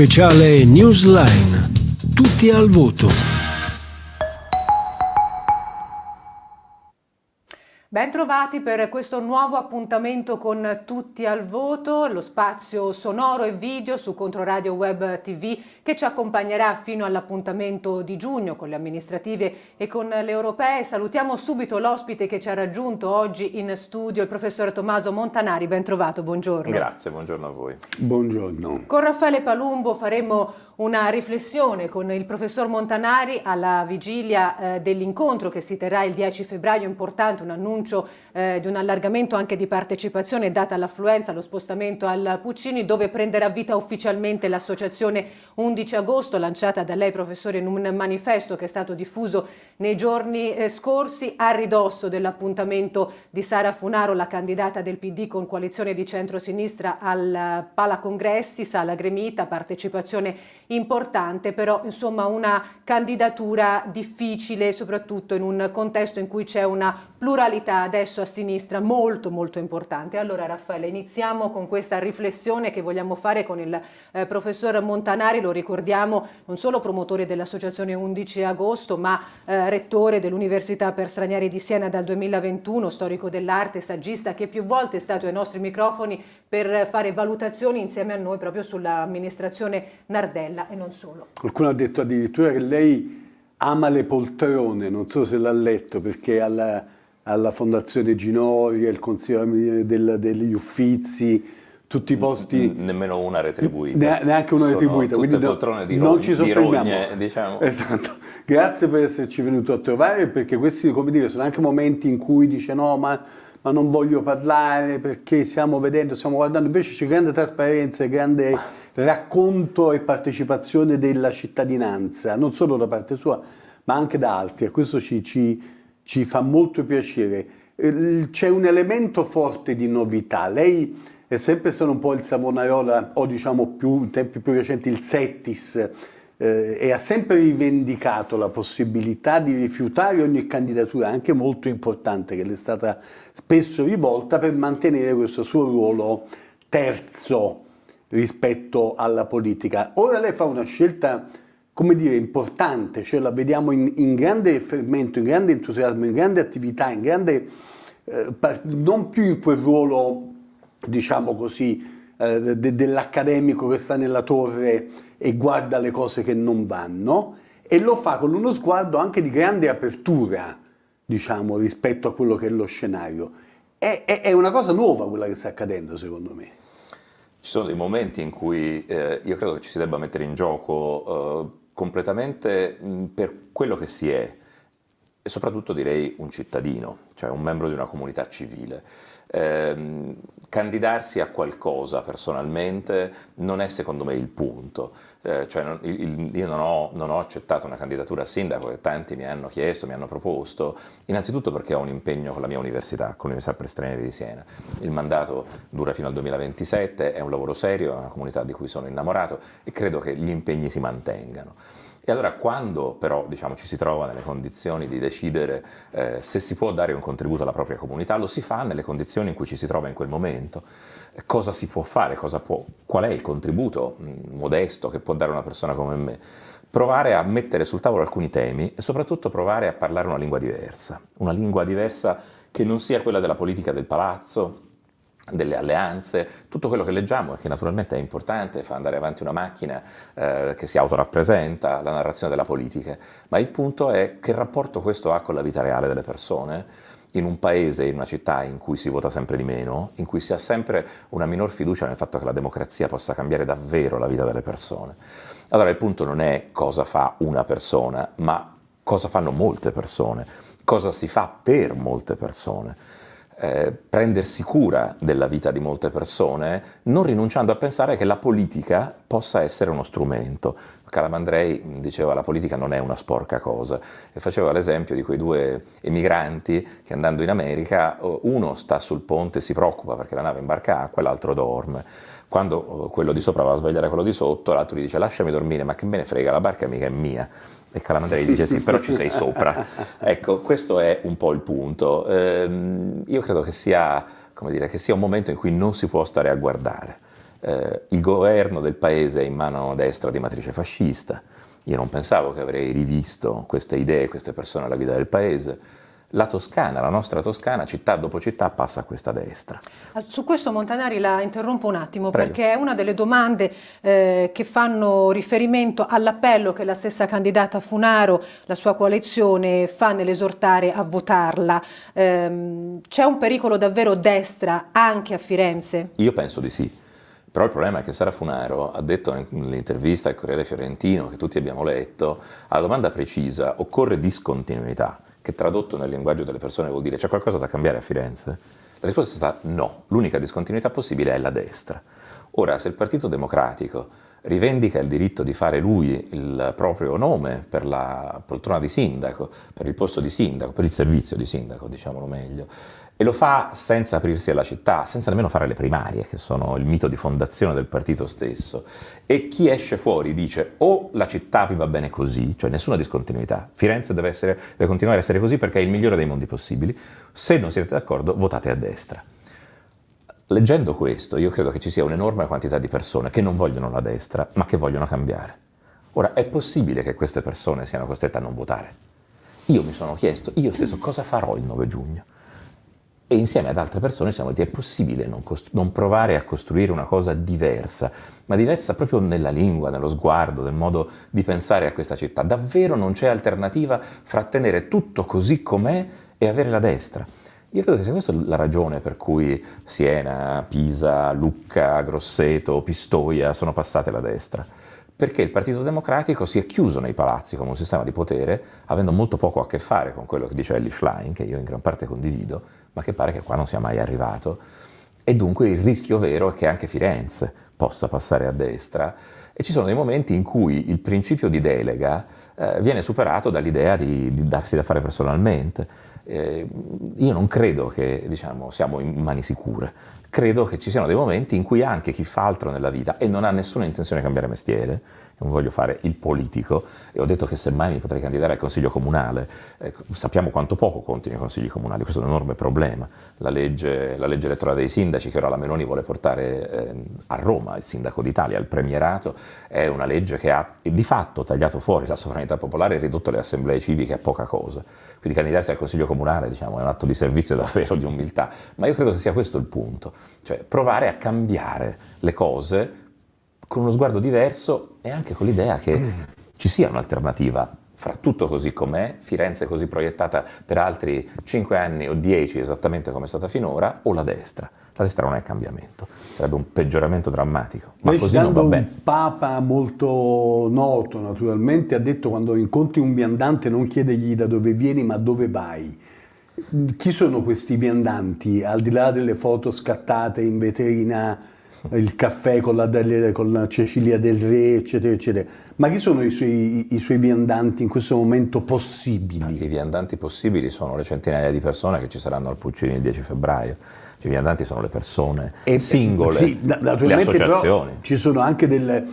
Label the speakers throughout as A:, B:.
A: speciale Newsline. Tutti al voto.
B: Bentrovati per questo nuovo appuntamento con Tutti al Voto, lo spazio sonoro e video su Controradio Web TV che ci accompagnerà fino all'appuntamento di giugno con le amministrative e con le europee. Salutiamo subito l'ospite che ci ha raggiunto oggi in studio, il professor Tommaso Montanari. Bentrovato, buongiorno.
C: Grazie, buongiorno a voi.
D: Buongiorno.
B: Con Raffaele Palumbo faremo una riflessione con il professor Montanari alla vigilia eh, dell'incontro che si terrà il 10 febbraio, importante, un annuncio eh, di un allargamento anche di partecipazione data l'affluenza, lo spostamento al Puccini, dove prenderà vita ufficialmente l'associazione 11 agosto, lanciata da lei professore in un manifesto che è stato diffuso nei giorni eh, scorsi, a ridosso dell'appuntamento di Sara Funaro, la candidata del PD con coalizione di centro-sinistra al Pala Congressi, Sala Gremita, partecipazione importante, però insomma una candidatura difficile, soprattutto in un contesto in cui c'è una pluralità adesso a sinistra molto molto importante. Allora Raffaele, iniziamo con questa riflessione che vogliamo fare con il eh, professor Montanari, lo ricordiamo non solo promotore dell'associazione 11 agosto, ma eh, rettore dell'Università per Stranieri di Siena dal 2021, storico dell'arte, saggista che più volte è stato ai nostri microfoni per fare valutazioni insieme a noi proprio sull'amministrazione Nardella quella e non solo.
D: Qualcuno ha detto addirittura che lei ama le poltrone, non so se l'ha letto, perché alla, alla Fondazione Ginori, al Consiglio del, degli Uffizi, tutti i posti...
C: Nemmeno una retribuita.
D: neanche una retribuita,
C: quindi
D: no,
C: di
D: non ci soffermiamo.
C: Di rogne, diciamo.
D: Esatto. Grazie per esserci venuto a trovare, perché questi, come dire, sono anche momenti in cui dice no, ma, ma non voglio parlare perché stiamo vedendo, stiamo guardando, invece c'è grande trasparenza, grande racconto e partecipazione della cittadinanza, non solo da parte sua, ma anche da altri, e questo ci, ci, ci fa molto piacere. C'è un elemento forte di novità, lei è sempre stato un po' il Savonarola, o diciamo più, in tempi più recenti il Settis, eh, e ha sempre rivendicato la possibilità di rifiutare ogni candidatura, anche molto importante, che le è stata spesso rivolta per mantenere questo suo ruolo terzo rispetto alla politica. Ora lei fa una scelta, come dire, importante, cioè la vediamo in, in grande fermento, in grande entusiasmo, in grande attività, in grande, eh, non più in quel ruolo, diciamo così, eh, de, dell'accademico che sta nella torre e guarda le cose che non vanno, e lo fa con uno sguardo anche di grande apertura, diciamo, rispetto a quello che è lo scenario. È, è, è una cosa nuova quella che sta accadendo, secondo me.
C: Ci sono dei momenti in cui eh, io credo che ci si debba mettere in gioco eh, completamente mh, per quello che si è. E soprattutto direi un cittadino, cioè un membro di una comunità civile eh, candidarsi a qualcosa personalmente non è secondo me il punto. Eh, cioè non, il, io non ho, non ho, accettato una candidatura a sindaco che tanti mi hanno chiesto, mi hanno proposto, innanzitutto perché ho un impegno con la mia università, con l'Università per di Siena. Il mandato dura fino al 2027, è un lavoro serio, è una comunità di cui sono innamorato e credo che gli impegni si mantengano. E allora quando però diciamo, ci si trova nelle condizioni di decidere eh, se si può dare un contributo alla propria comunità, lo si fa nelle condizioni in cui ci si trova in quel momento. Cosa si può fare? Può, qual è il contributo mm, modesto che può dare una persona come me? Provare a mettere sul tavolo alcuni temi e soprattutto provare a parlare una lingua diversa, una lingua diversa che non sia quella della politica del palazzo, delle alleanze, tutto quello che leggiamo e che naturalmente è importante, fa andare avanti una macchina eh, che si autorappresenta, la narrazione della politica, ma il punto è che rapporto questo ha con la vita reale delle persone? In un paese, in una città in cui si vota sempre di meno, in cui si ha sempre una minor fiducia nel fatto che la democrazia possa cambiare davvero la vita delle persone. Allora il punto non è cosa fa una persona, ma cosa fanno molte persone, cosa si fa per molte persone eh, prendersi cura della vita di molte persone, non rinunciando a pensare che la politica possa essere uno strumento. Calamandrei diceva la politica non è una sporca cosa e faceva l'esempio di quei due emigranti che andando in America uno sta sul ponte e si preoccupa perché la nave imbarca acqua e l'altro dorme. Quando quello di sopra va a svegliare quello di sotto, l'altro gli dice lasciami dormire, ma che me ne frega, la barca mica è mia. E Calamandrei dice sì, però ci sei sopra. Ecco, questo è un po' il punto. Ehm, io credo che sia, dire, che sia un momento in cui non si può stare a guardare eh, il governo del paese è in mano destra di matrice fascista. Io non pensavo che avrei rivisto queste idee, queste persone alla guida del paese la Toscana, la nostra Toscana, città dopo città, passa a questa destra.
B: Ah, su questo Montanari la interrompo un attimo Prego. perché è una delle domande eh, che fanno riferimento all'appello che la stessa candidata Funaro, la sua coalizione, fa nell'esortare a votarla. Eh, c'è un pericolo davvero destra anche a Firenze?
C: Io penso di sì. Però il problema è che Sara Funaro ha detto nell'intervista al Corriere Fiorentino, che tutti abbiamo letto, alla domanda precisa, occorre discontinuità che tradotto nel linguaggio delle persone vuol dire c'è qualcosa da cambiare a Firenze? La risposta è stata no, l'unica discontinuità possibile è la destra. Ora, se il Partito Democratico rivendica il diritto di fare lui il proprio nome per la poltrona di sindaco, per il posto di sindaco, per il servizio di sindaco, diciamolo meglio, e lo fa senza aprirsi alla città, senza nemmeno fare le primarie, che sono il mito di fondazione del partito stesso. E chi esce fuori dice o la città vi va bene così, cioè nessuna discontinuità, Firenze deve, essere, deve continuare a essere così perché è il migliore dei mondi possibili, se non siete d'accordo votate a destra. Leggendo questo, io credo che ci sia un'enorme quantità di persone che non vogliono la destra, ma che vogliono cambiare. Ora, è possibile che queste persone siano costrette a non votare? Io mi sono chiesto, io stesso, cosa farò il 9 giugno? e insieme ad altre persone siamo detti è possibile non, costru- non, provare a costruire una cosa diversa, ma diversa proprio nella lingua, nello sguardo, nel modo di pensare a questa città. Davvero non c'è alternativa fra tenere tutto così com'è e avere la destra. Io credo che sia questa la ragione per cui Siena, Pisa, Lucca, Grosseto, Pistoia sono passate alla destra perché il Partito Democratico si è chiuso nei palazzi come un sistema di potere, avendo molto poco a che fare con quello che dice Ellie Schlein, che io in gran parte condivido, ma che pare che qua non sia mai arrivato. E dunque il rischio vero è che anche Firenze possa passare a destra e ci sono dei momenti in cui il principio di delega eh, viene superato dall'idea di, di, darsi da fare personalmente. Eh, io non credo che diciamo, siamo in mani sicure. Credo che ci siano dei momenti in cui anche chi fa altro nella vita e non ha nessuna intenzione di cambiare mestiere, non voglio fare il politico, e ho detto che semmai mi potrei candidare al Consiglio Comunale, eh, sappiamo quanto poco contino i Consigli Comunali, questo è un enorme problema. La legge, la legge elettorale dei sindaci che ora la Meloni vuole portare eh, a Roma, il sindaco d'Italia, al premierato, è una legge che ha di fatto tagliato fuori la sovranità popolare e ridotto le assemblee civiche a poca cosa. Quindi candidarsi al Consiglio Comunale diciamo, è un atto di servizio davvero di umiltà, ma io credo che sia questo il punto, cioè provare a cambiare le cose con uno sguardo diverso e anche con l'idea che ci sia un'alternativa fra tutto così com'è, Firenze così proiettata per altri 5 anni o 10 esattamente come è stata finora, o la destra. La destra non è cambiamento, sarebbe un peggioramento drammatico, ma così non va bene.
D: Un papa molto noto naturalmente ha detto quando incontri un viandante non chiedegli da dove vieni ma dove vai. Chi sono questi viandanti, al di là delle foto scattate in vetrina il caffè con la, con la, Cecilia del Re, eccetera, eccetera. Ma chi sono i suoi, i suoi viandanti in questo momento possibili?
C: I viandanti possibili sono le centinaia di persone che ci saranno al Puccini il 10 febbraio. I viandanti sono le persone e, singole, sì, le associazioni.
D: ci sono anche delle,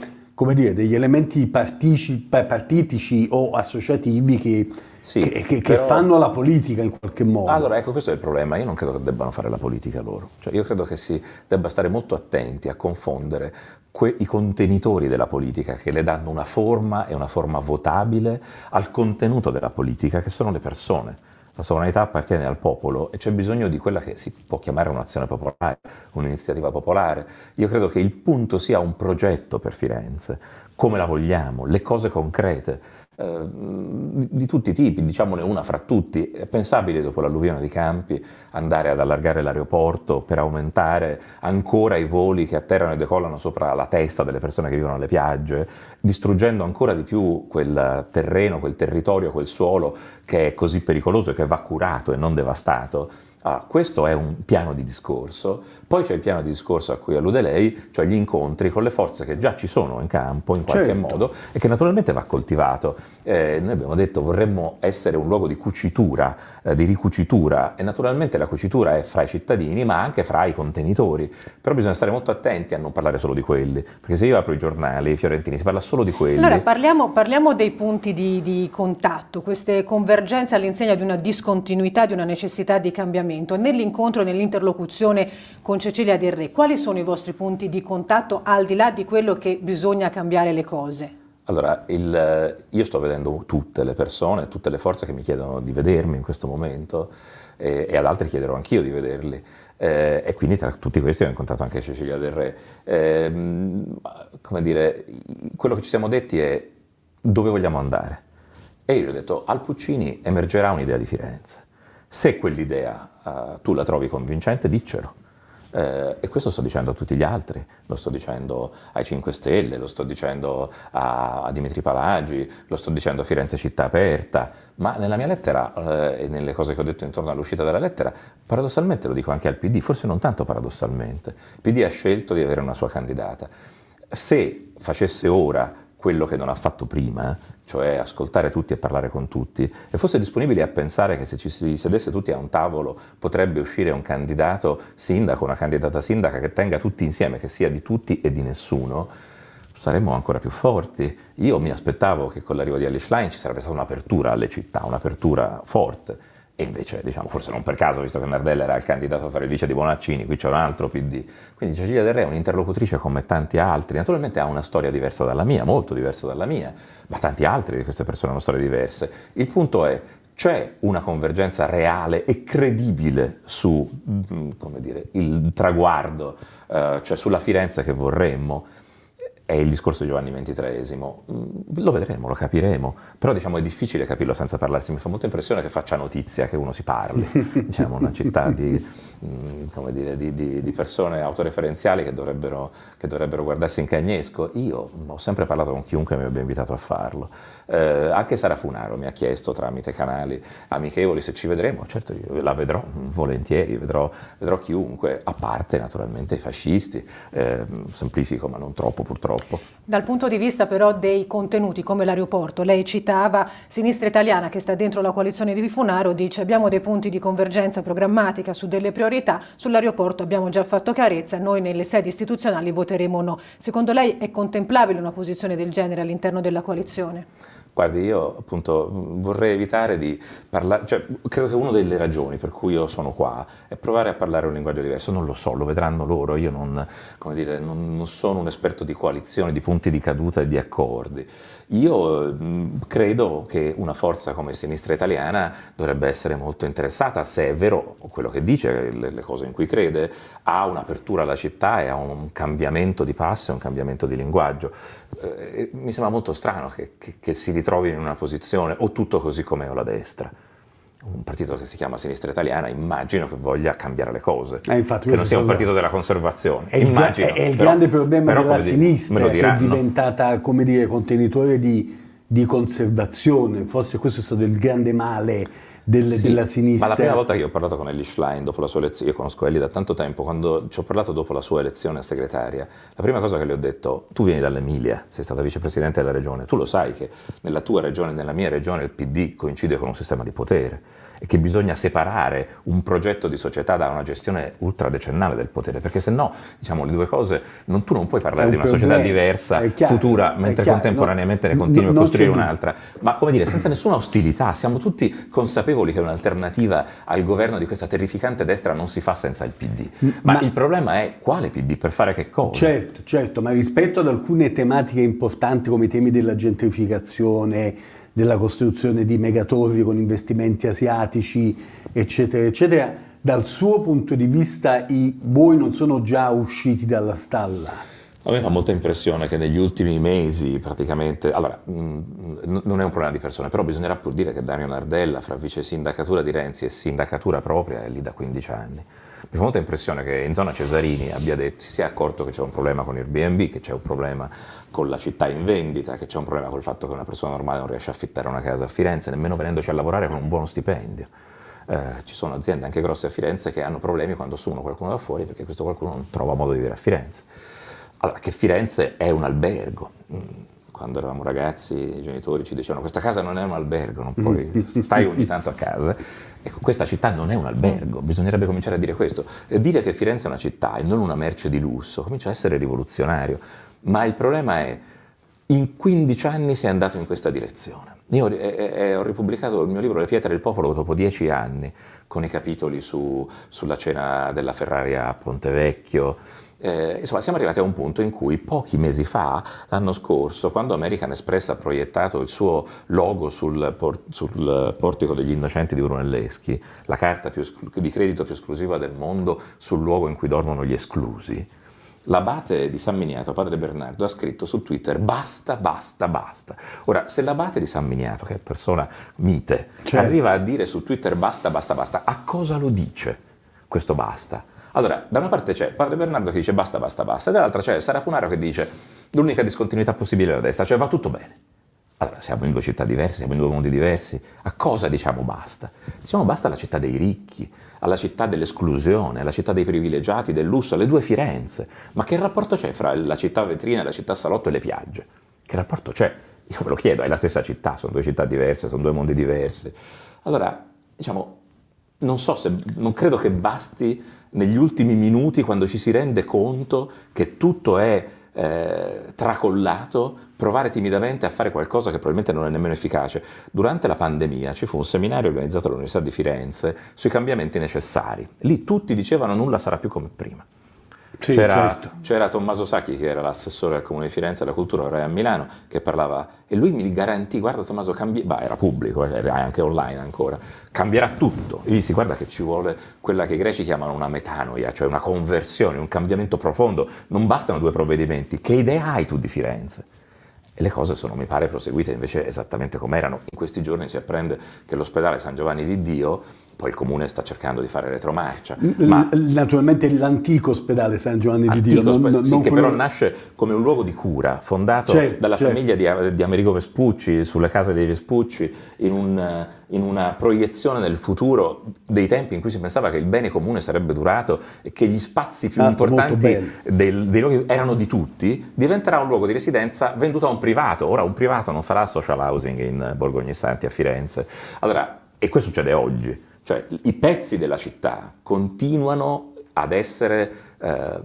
D: dire, degli elementi partitici o associativi che sì, che, che, però... che, fanno la politica in qualche modo.
C: Allora, ecco, questo è il problema. Io non credo che debbano fare la politica loro. Cioè, io credo che si debba stare molto attenti a confondere que- i contenitori della politica che le danno una forma e una forma votabile al contenuto della politica, che sono le persone. La sovranità appartiene al popolo e c'è bisogno di quella che si può chiamare un'azione popolare, un'iniziativa popolare. Io credo che il punto sia un progetto per Firenze, come la vogliamo, le cose concrete eh, di tutti i tipi, diciamone una fra tutti. È pensabile dopo l'alluvione di Campi andare ad allargare l'aeroporto per aumentare ancora i voli che atterrano e decollano sopra la testa delle persone che vivono alle piagge, distruggendo ancora di più quel terreno, quel territorio, quel suolo che è così pericoloso e che va curato e non devastato. Ah, questo è un piano di discorso, poi c'è il piano di discorso a cui allude lei, cioè gli incontri con le forze che già ci sono in campo in qualche certo. modo e che naturalmente va coltivato. Eh, noi abbiamo detto vorremmo essere un luogo di cucitura, eh, di ricucitura e naturalmente la cucitura è fra i cittadini ma anche fra i contenitori, però bisogna stare molto attenti a non parlare solo di quelli, perché se io apro i giornali fiorentini si parla solo di quelli.
B: Allora parliamo, parliamo dei punti di, di contatto, queste convergenze all'insegna di una discontinuità, di una necessità di cambiamento cambiamento. Nell'incontro e nell'interlocuzione con Cecilia Del Re, quali sono i vostri punti di contatto al di là di quello che bisogna cambiare le cose?
C: Allora, il, io sto vedendo tutte le persone, tutte le forze che mi chiedono di vedermi in questo momento e, e ad altri chiederò anch'io di vederli. Eh, e quindi tra tutti questi ho incontrato anche Cecilia Del Re. Eh, come dire, quello che ci siamo detti è dove vogliamo andare. E io gli ho detto, al Puccini emergerà un'idea di Firenze. Se quell'idea uh, tu la trovi convincente, diccelo eh, e questo sto dicendo a tutti gli altri, lo sto dicendo ai 5 Stelle, lo sto dicendo a, a Dimitri Palagi, lo sto dicendo a Firenze Città Aperta, ma nella mia lettera eh, e nelle cose che ho detto intorno all'uscita della lettera, paradossalmente lo dico anche al PD, forse non tanto paradossalmente, il PD ha scelto di avere una sua candidata. Se facesse ora quello che non ha fatto prima, cioè ascoltare tutti e parlare con tutti, e fosse disponibile a pensare che se ci si sedesse tutti a un tavolo potrebbe uscire un candidato sindaco, una candidata sindaca che tenga tutti insieme, che sia di tutti e di nessuno, saremmo ancora più forti. Io mi aspettavo che con l'arrivo di Alice Line ci sarebbe stata un'apertura alle città, un'apertura forte e invece, diciamo, forse non per caso, visto che Nardella era il candidato a fare il vice di Bonaccini, qui c'è un altro PD. Quindi Cecilia Del Re è un'interlocutrice come tanti altri, naturalmente ha una storia diversa dalla mia, molto diversa dalla mia, ma tanti altri di queste persone hanno storie diverse. Il punto è, c'è una convergenza reale e credibile su, mm, dire, il traguardo, eh, cioè sulla Firenze che vorremmo è il discorso di Giovanni XXIII. Mm, lo vedremo, lo capiremo, però diciamo è difficile capirlo senza parlarsi. Mi fa molta impressione che faccia notizia, che uno si parli. diciamo una città di, mm, dire, di, di, di persone autoreferenziali che dovrebbero, che dovrebbero, guardarsi in cagnesco. Io ho sempre parlato con chiunque mi abbia invitato a farlo. Eh, anche Sara Funaro mi ha chiesto tramite canali amichevoli se ci vedremo. Certo, io la vedrò volentieri, vedrò, vedrò chiunque, a parte naturalmente i fascisti. Eh, semplifico, ma non troppo purtroppo troppo.
B: Dal punto di vista però dei contenuti, come l'aeroporto, lei citava Sinistra Italiana che sta dentro la coalizione di Rifunaro, dice abbiamo dei punti di convergenza programmatica su delle priorità, sull'aeroporto abbiamo già fatto chiarezza, noi nelle sedi istituzionali voteremo no. Secondo lei è contemplabile una posizione del genere all'interno della coalizione?
C: Guardi, io appunto vorrei evitare di parlare, cioè credo che una delle ragioni per cui io sono qua è provare a parlare un linguaggio diverso, non lo so, lo vedranno loro, io non, dire, non, non sono un esperto di coalizione, di punti di caduta e di accordi. Io mh, credo che una forza come Sinistra Italiana dovrebbe essere molto interessata, se è vero quello che dice, le, le cose in cui crede, a un'apertura alla città e a un cambiamento di passo un cambiamento di linguaggio. Eh, mi sembra molto strano che, che, che si ritrovi in una posizione o tutto così com'è o la destra un partito che si chiama Sinistra Italiana, immagino che voglia cambiare le cose, eh, infatti, che non sia un partito della conservazione.
D: È immagino, il, è, è il però, grande problema però, della sinistra che è diventata, come dire, contenitore di, di conservazione, forse questo è stato il grande male del, sì, della sinistra.
C: Ma la prima volta che ho parlato con Ellie Schlein dopo la sua elezione, io conosco Ellie da tanto tempo, quando ci ho parlato dopo la sua elezione a segretaria, la prima cosa che le ho detto, tu vieni dall'Emilia, sei stata vicepresidente della regione, tu lo sai che nella tua regione, nella mia regione il PD coincide con un sistema di potere e che bisogna separare un progetto di società da una gestione ultradecennale del potere, perché se no, diciamo, le due cose, non, tu non puoi parlare di una problema, società diversa, chiaro, futura, mentre contemporaneamente no, ne continui no, a costruire un'altra, ma come dire, senza nessuna ostilità, siamo tutti consapevoli che un'alternativa al governo di questa terrificante destra non si fa senza il PD, ma, ma il problema è quale PD, per fare che cosa?
D: Certo, certo, ma rispetto ad alcune tematiche importanti come i temi della gentrificazione, della costruzione di megatorri con investimenti asiatici, eccetera, eccetera, dal suo punto di vista i buoi non sono già usciti dalla stalla?
C: A me fa molta impressione che negli ultimi mesi praticamente, allora mh, mm, non è un problema di persone, però bisognerà pur dire che Dario Nardella fra vice sindacatura di Renzi e sindacatura propria è lì da 15 anni. Mi fa molta impressione che in zona Cesarini detto, si sia accorto che c'è un problema con Airbnb, che c'è un problema con la città in vendita, che c'è un problema col fatto che una persona normale non riesce a affittare una casa a Firenze, nemmeno venendoci a lavorare con un buono stipendio. Eh, ci sono aziende anche grosse a Firenze che hanno problemi quando assumono qualcuno da fuori perché questo qualcuno non trova modo di vivere a Firenze. Allora, che Firenze è un albergo. Mm, quando eravamo ragazzi i genitori ci dicevano questa casa non è un albergo, non puoi, stai ogni tanto a casa. Ecco, questa città non è un albergo, bisognerebbe cominciare a dire questo. Dire che Firenze è una città e non una merce di lusso comincia a essere rivoluzionario, ma il problema è in 15 anni si è andato in questa direzione. Io eh, eh, ho ripubblicato il mio libro Le pietre del popolo dopo dieci anni, con i capitoli su, sulla cena della Ferrari a Pontevecchio. Eh, insomma, siamo arrivati a un punto in cui pochi mesi fa, l'anno scorso, quando American Express ha proiettato il suo logo sul, por- sul portico degli innocenti di Brunelleschi, la carta esclu- di credito più esclusiva del mondo sul luogo in cui dormono gli esclusi, L'abate di San Miniato, padre Bernardo, ha scritto su Twitter basta, basta, basta. Ora, se l'abate di San Miniato, che è persona mite, certo. arriva a dire su Twitter basta, basta, basta, a cosa lo dice questo basta? Allora, da una parte c'è padre Bernardo che dice basta, basta, basta, e dall'altra c'è Sarafunaro che dice l'unica discontinuità possibile è la destra, cioè va tutto bene. Allora, siamo in due città diverse, siamo in due mondi diversi. A cosa diciamo basta? Diciamo basta alla città dei ricchi, alla città dell'esclusione, alla città dei privilegiati, del lusso, alle due Firenze. Ma che rapporto c'è fra la città vetrina, la città salotto e le piagge? Che rapporto c'è? Io me lo chiedo, è la stessa città, sono due città diverse, sono due mondi diversi. Allora, diciamo, non so se, non credo che basti negli ultimi minuti quando ci si rende conto che tutto è eh, tracollato, provare timidamente a fare qualcosa che probabilmente non è nemmeno efficace. Durante la pandemia ci fu un seminario organizzato all'Università di Firenze sui cambiamenti necessari. Lì tutti dicevano nulla sarà più come prima. Sì, c'era, certo. c'era, Tommaso Sacchi che era l'assessore al Comune di Firenze alla cultura ora è a Milano che parlava e lui mi garantì guarda Tommaso cambi- bah, era pubblico eh, era anche online ancora. Cambierà tutto. E gli si guarda che ci vuole quella che i greci chiamano una metanoia cioè una conversione un cambiamento profondo. Non bastano due provvedimenti. Che idea hai tu di Firenze? E le cose sono, mi pare, proseguite invece esattamente come erano. In questi giorni si apprende che l'ospedale San Giovanni di Dio poi il comune sta cercando di fare retromarcia.
D: Ma Naturalmente l'antico ospedale San Giovanni di Dio.
C: Non, non sì, che quello... però nasce come un luogo di cura, fondato certo, dalla certo. famiglia di, di, Amerigo Vespucci, sulle case dei Vespucci, in, un, in, una proiezione nel futuro dei tempi in cui si pensava che il bene comune sarebbe durato e che gli spazi più ah, importanti del, dei luoghi erano di tutti, diventerà un luogo di residenza venduto a un privato. Ora un privato non farà social housing in Borgogna Santi a Firenze. Allora, e questo succede oggi. Cioè i pezzi della città continuano ad essere eh,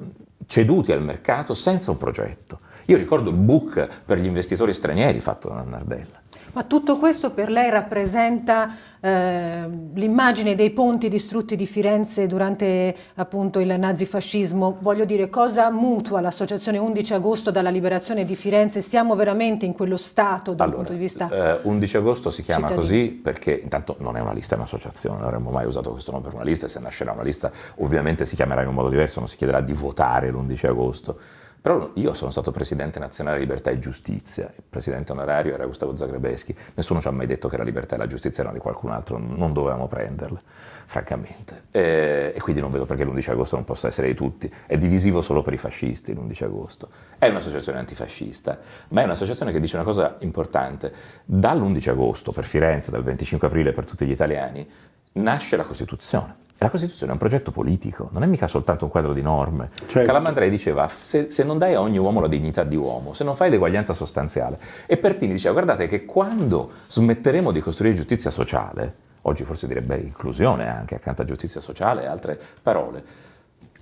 C: ceduti al mercato senza un progetto. Io ricordo il book per gli investitori stranieri fatto da Nardella.
B: Ma tutto questo per lei rappresenta eh, l'immagine dei ponti distrutti di Firenze durante appunto il nazifascismo? Voglio dire, cosa mutua l'associazione 11 agosto dalla liberazione di Firenze? Siamo veramente in quello stato dal
C: allora,
B: punto di vista...
C: Eh, 11 agosto si chiama cittadino. così perché intanto non è una lista, è un'associazione, non avremmo mai usato questo nome per una lista, se nascerà una lista ovviamente si chiamerà in un modo diverso, non si chiederà di votare l'11 agosto però io sono stato presidente nazionale Libertà e Giustizia, il presidente onorario era Gustavo Zagrebeschi, nessuno ci ha mai detto che la libertà e la giustizia erano di qualcun altro, non dovevamo prenderle, francamente. E, e quindi non vedo perché l'11 agosto non possa essere di tutti, è divisivo solo per i fascisti l'11 agosto. È un'associazione antifascista, ma è un'associazione che dice una cosa importante. Dall'11 agosto per Firenze, dal 25 aprile per tutti gli italiani, nasce la Costituzione la Costituzione è un progetto politico, non è mica soltanto un quadro di norme. Certo. Calamandrei diceva, se, se, non dai a ogni uomo la dignità di uomo, se non fai l'eguaglianza sostanziale, e Pertini diceva, guardate che quando smetteremo di costruire giustizia sociale, oggi forse direbbe inclusione anche accanto a giustizia sociale e altre parole,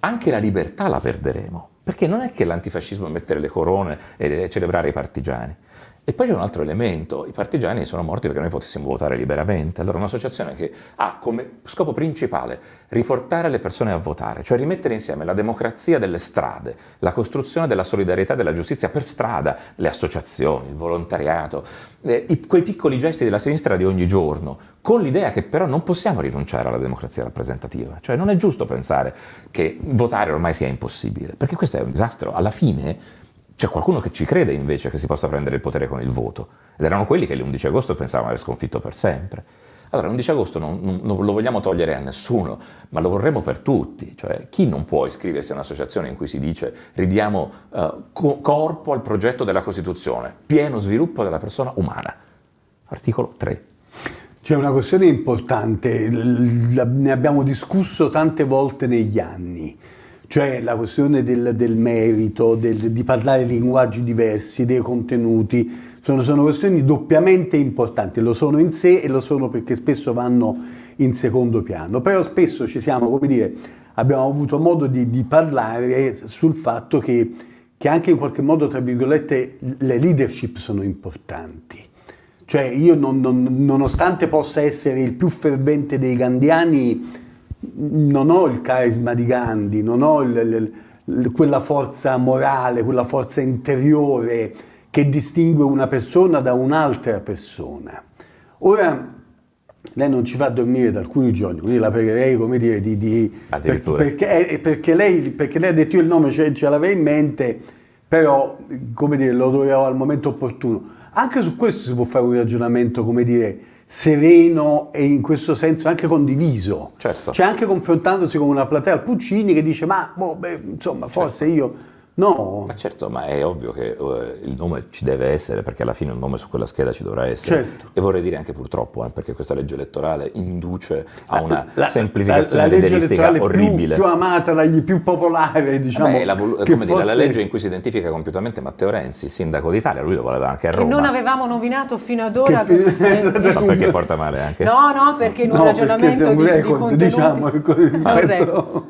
C: anche la libertà la perderemo, perché non è che l'antifascismo è mettere le corone e celebrare i partigiani. E poi c'è un altro elemento, i partigiani sono morti perché noi potessimo votare liberamente, allora un'associazione che ha come scopo principale riportare le persone a votare, cioè rimettere insieme la democrazia delle strade, la costruzione della solidarietà e della giustizia per strada, le associazioni, il volontariato, eh, i, quei piccoli gesti della sinistra di ogni giorno, con l'idea che però non possiamo rinunciare alla democrazia rappresentativa, cioè non è giusto pensare che votare ormai sia impossibile, perché questo è un disastro, alla fine c'è qualcuno che ci crede invece che si possa prendere il potere con il voto. Ed erano quelli che l'11 agosto pensavano aver sconfitto per sempre. Allora, l'11 agosto non, non, non, lo vogliamo togliere a nessuno, ma lo vorremmo per tutti. Cioè, chi non può iscriversi a un'associazione in cui si dice ridiamo uh, co- corpo al progetto della Costituzione, pieno sviluppo della persona umana? Articolo 3.
D: C'è una questione importante, ne abbiamo discusso tante volte negli anni cioè la questione del, del merito, del, di parlare linguaggi diversi, dei contenuti, sono, sono, questioni doppiamente importanti, lo sono in sé e lo sono perché spesso vanno in secondo piano, però spesso ci siamo, come dire, abbiamo avuto modo di, di parlare sul fatto che, che anche in qualche modo, tra virgolette, le leadership sono importanti. Cioè io non, non, nonostante possa essere il più fervente dei gandiani, non ho il carisma di Gandhi, non ho il, il, quella forza morale, quella forza interiore che distingue una persona da un'altra persona. Ora, lei non ci fa dormire da alcuni giorni, quindi la pregherei, come dire, di... di perché, eh, perché, lei, perché, lei, ha detto io il nome ce, ce l'avevo in mente, però, come dire, lo troverò al momento opportuno. Anche su questo si può fare un ragionamento, come dire, sereno e in questo senso anche condiviso.
C: Certo.
D: Cioè anche confrontandosi con una platea al Puccini che dice ma boh, beh, insomma forse certo. io No.
C: Ma certo, ma è ovvio che uh, il nome ci deve essere, perché alla fine un nome su quella scheda ci dovrà essere. Certo. E vorrei dire anche purtroppo, eh, perché questa legge elettorale induce a una la, semplificazione la, la legge orribile.
D: Più, più amata dagli più popolari, diciamo.
C: Beh, la, come fosse... dire, la legge in cui si identifica compiutamente Matteo Renzi, il sindaco d'Italia, lui lo voleva anche a Roma.
B: Che non avevamo nominato fino ad ora. Che
C: per... no, perché porta male anche.
B: No, no, perché in un no, ragionamento di, record, di
D: diciamo, rispetto.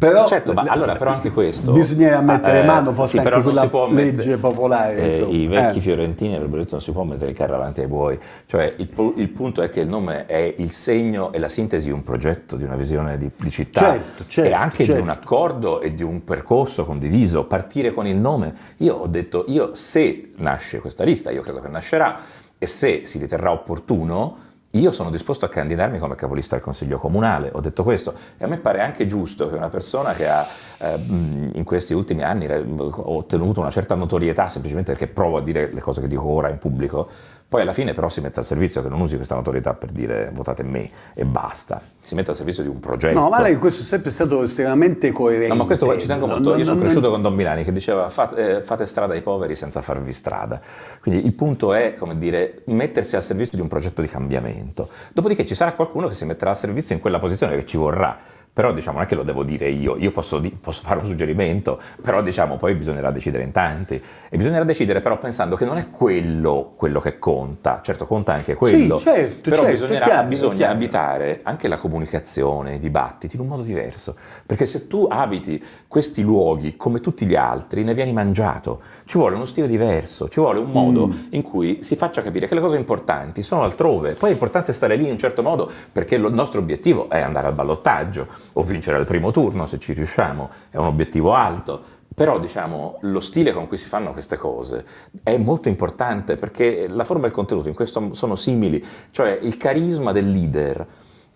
C: Però, certo, ma allora però anche questo...
D: Bisogna mettere eh, mano forse sì, anche quella legge mettere, popolare.
C: Eh, I vecchi eh. fiorentini avrebbero detto non si può mettere il carro avanti ai buoi. Cioè il, il, punto è che il nome è il segno e la sintesi di un progetto, di una visione di, di città certo, certo, e anche certo. di un accordo e di un percorso condiviso. Partire con il nome. Io ho detto, io se nasce questa lista, io credo che nascerà, e se si riterrà opportuno, io sono disposto a candidarmi come capolista del Consiglio Comunale, ho detto questo, e a me pare anche giusto che una persona che ha eh, in questi ultimi anni ottenuto una certa notorietà semplicemente perché provo a dire le cose che dico ora in pubblico, poi alla fine però si mette al servizio che non usi questa notorietà per dire votate me e basta, si mette al servizio di un progetto.
D: No, ma lei questo è sempre stato estremamente coerente.
C: No, ma questo ci tengo molto, io sono non, cresciuto non... con Don Milani che diceva fate, eh, fate strada ai poveri senza farvi strada, quindi il punto è, come dire, mettersi al servizio di un progetto di cambiamento, dopodiché ci sarà qualcuno che si metterà al servizio in quella posizione che ci vorrà, però diciamo non è che lo devo dire io, io posso, posso, fare un suggerimento, però diciamo poi bisognerà decidere in tanti. E bisognerà decidere però pensando che non è quello quello che conta, certo conta anche quello,
D: sì, certo,
C: però
D: certo,
C: bisognerà,
D: chiaro,
C: bisogna
D: chiaro.
C: abitare anche la comunicazione, i dibattiti in un modo diverso, perché se tu abiti questi luoghi come tutti gli altri ne vieni mangiato, ci vuole uno stile diverso, ci vuole un modo mm. in cui si faccia capire che le cose importanti sono altrove, poi è importante stare lì in un certo modo perché il nostro obiettivo è andare al ballottaggio o vincere al primo turno se ci riusciamo, è un obiettivo alto. Però diciamo, lo stile con cui si fanno queste cose è molto importante perché la forma e il contenuto in questo sono simili, cioè il carisma del leader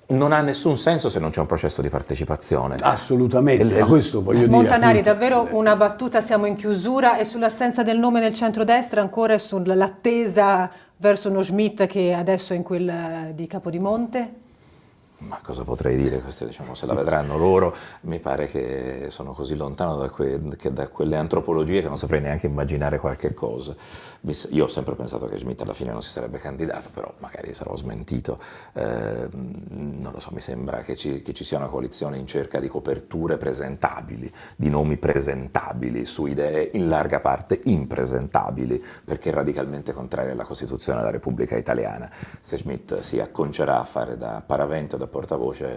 C: non ha nessun senso se non c'è un processo di partecipazione.
D: Assolutamente, ma questo voglio
B: Montanari,
D: dire.
B: Montanari, davvero una battuta, siamo in chiusura e sull'assenza del nome nel centrodestra ancora e sull'attesa verso uno Schmidt che adesso è in quel di Capodimonte?
C: Ma cosa potrei dire? Queste, diciamo, se la vedranno loro, mi pare che sono così lontano da, que, da, quelle antropologie che non saprei neanche immaginare qualche cosa. Io ho sempre pensato che Schmidt alla fine non si sarebbe candidato, però magari sarò smentito. Eh, non lo so, mi sembra che ci, che ci, sia una coalizione in cerca di coperture presentabili, di nomi presentabili, su idee in larga parte impresentabili, perché radicalmente contrarie alla Costituzione della Repubblica Italiana. Se Schmidt si acconcerà a fare da paravento, da portavoce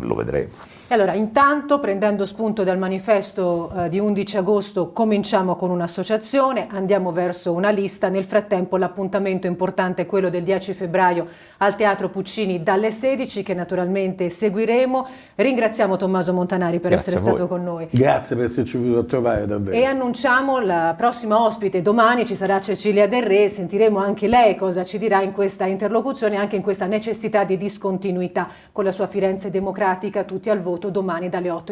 C: lo vedremo.
B: E allora, intanto, prendendo spunto dal manifesto eh, di 11 agosto, cominciamo con un'associazione, andiamo verso una lista. Nel frattempo l'appuntamento importante è quello del 10 febbraio al Teatro Puccini dalle 16, che naturalmente seguiremo. Ringraziamo Tommaso Montanari per Grazie essere stato con noi.
D: Grazie per esserci venuto a trovare davvero.
B: E annunciamo la prossima ospite domani, ci sarà Cecilia Del Re, sentiremo anche lei cosa ci dirà in questa interlocuzione, anche in questa necessità di discontinuità con la sua Firenze democratica, tutti al voto domani dalle 8.